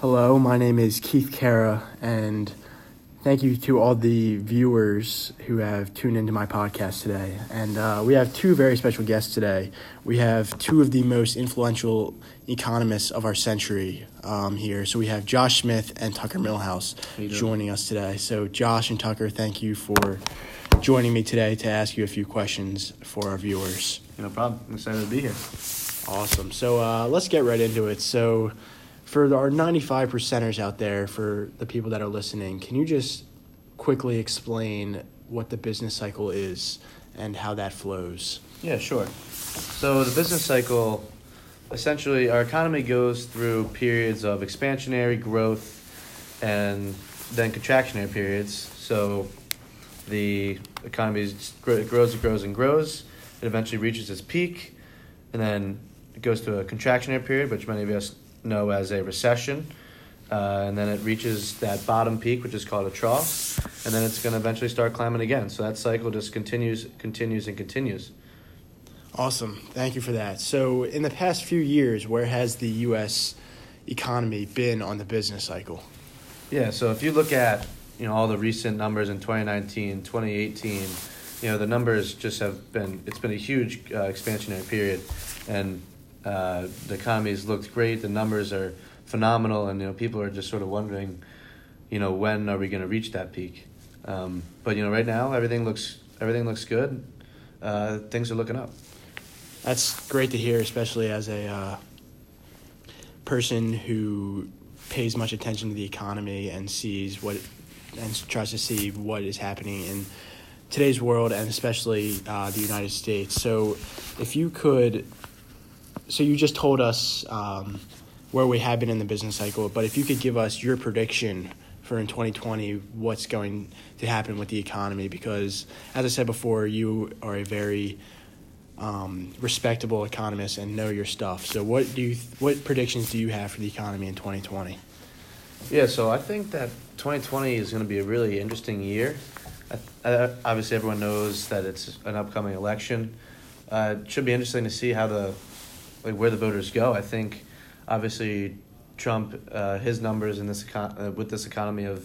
Hello, my name is Keith Carra, and thank you to all the viewers who have tuned into my podcast today. And uh, we have two very special guests today. We have two of the most influential economists of our century um, here. So we have Josh Smith and Tucker Milhous joining us today. So, Josh and Tucker, thank you for joining me today to ask you a few questions for our viewers. No problem. I'm excited to be here. Awesome. So uh, let's get right into it. So, for our 95 percenters out there, for the people that are listening, can you just quickly explain what the business cycle is and how that flows? Yeah, sure. So, the business cycle essentially, our economy goes through periods of expansionary growth and then contractionary periods. So, the economy grows and grows and grows. It eventually reaches its peak, and then it goes to a contractionary period, which many of us know as a recession. Uh, and then it reaches that bottom peak, which is called a trough, and then it's going to eventually start climbing again. So that cycle just continues, continues, and continues. Awesome. Thank you for that. So, in the past few years, where has the U.S. economy been on the business cycle? Yeah, so if you look at you know all the recent numbers in 2019, 2018, you know the numbers just have been it's been a huge uh, expansionary period, and uh, the economy's looked great. The numbers are phenomenal, and you know people are just sort of wondering, you know, when are we going to reach that peak? Um, but you know, right now everything looks everything looks good. Uh, things are looking up. That's great to hear, especially as a uh, person who pays much attention to the economy and sees what and tries to see what is happening in today's world and especially uh, the United States. So, if you could so you just told us um, where we have been in the business cycle, but if you could give us your prediction for in 2020 what's going to happen with the economy, because as I said before, you are a very um, respectable economist and know your stuff. So what do you what predictions do you have for the economy in 2020? Yeah, so I think that 2020 is going to be a really interesting year. I, obviously, everyone knows that it's an upcoming election. Uh, it should be interesting to see how the like where the voters go. I think obviously Trump uh, his numbers in this econ- uh, with this economy have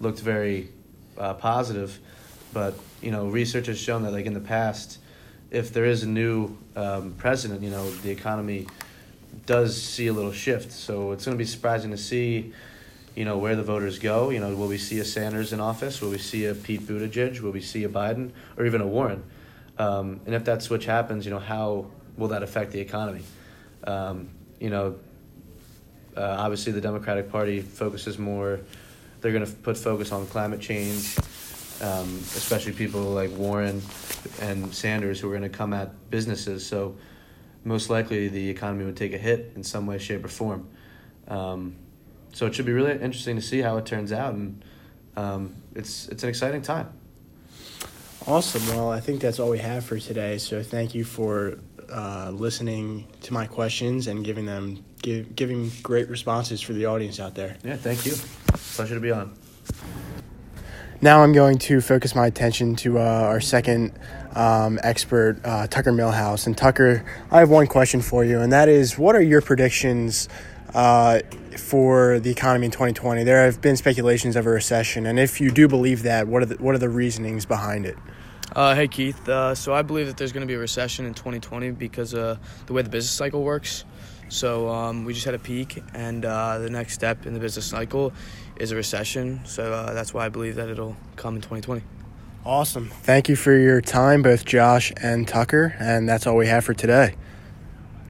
looked very uh, positive, but you know research has shown that like in the past, if there is a new um, president, you know the economy does see a little shift. So it's going to be surprising to see. You know where the voters go. You know, will we see a Sanders in office? Will we see a Pete Buttigieg? Will we see a Biden or even a Warren? Um, and if that switch happens, you know how will that affect the economy? Um, you know, uh, obviously the Democratic Party focuses more. They're going to put focus on climate change, um, especially people like Warren and Sanders who are going to come at businesses. So most likely the economy would take a hit in some way, shape, or form. Um, so it should be really interesting to see how it turns out, and um, it's it's an exciting time. Awesome. Well, I think that's all we have for today. So thank you for uh, listening to my questions and giving them give, giving great responses for the audience out there. Yeah, thank you. Pleasure to be on. Now I'm going to focus my attention to uh, our second um, expert, uh, Tucker Milhous. And Tucker, I have one question for you, and that is, what are your predictions uh, for the economy in 2020? There have been speculations of a recession, and if you do believe that, what are the, what are the reasonings behind it? Uh, hey Keith, uh, so I believe that there's going to be a recession in 2020 because of the way the business cycle works. So um, we just had a peak, and uh, the next step in the business cycle is a recession. So uh, that's why I believe that it'll come in 2020. Awesome. Thank you for your time, both Josh and Tucker, and that's all we have for today.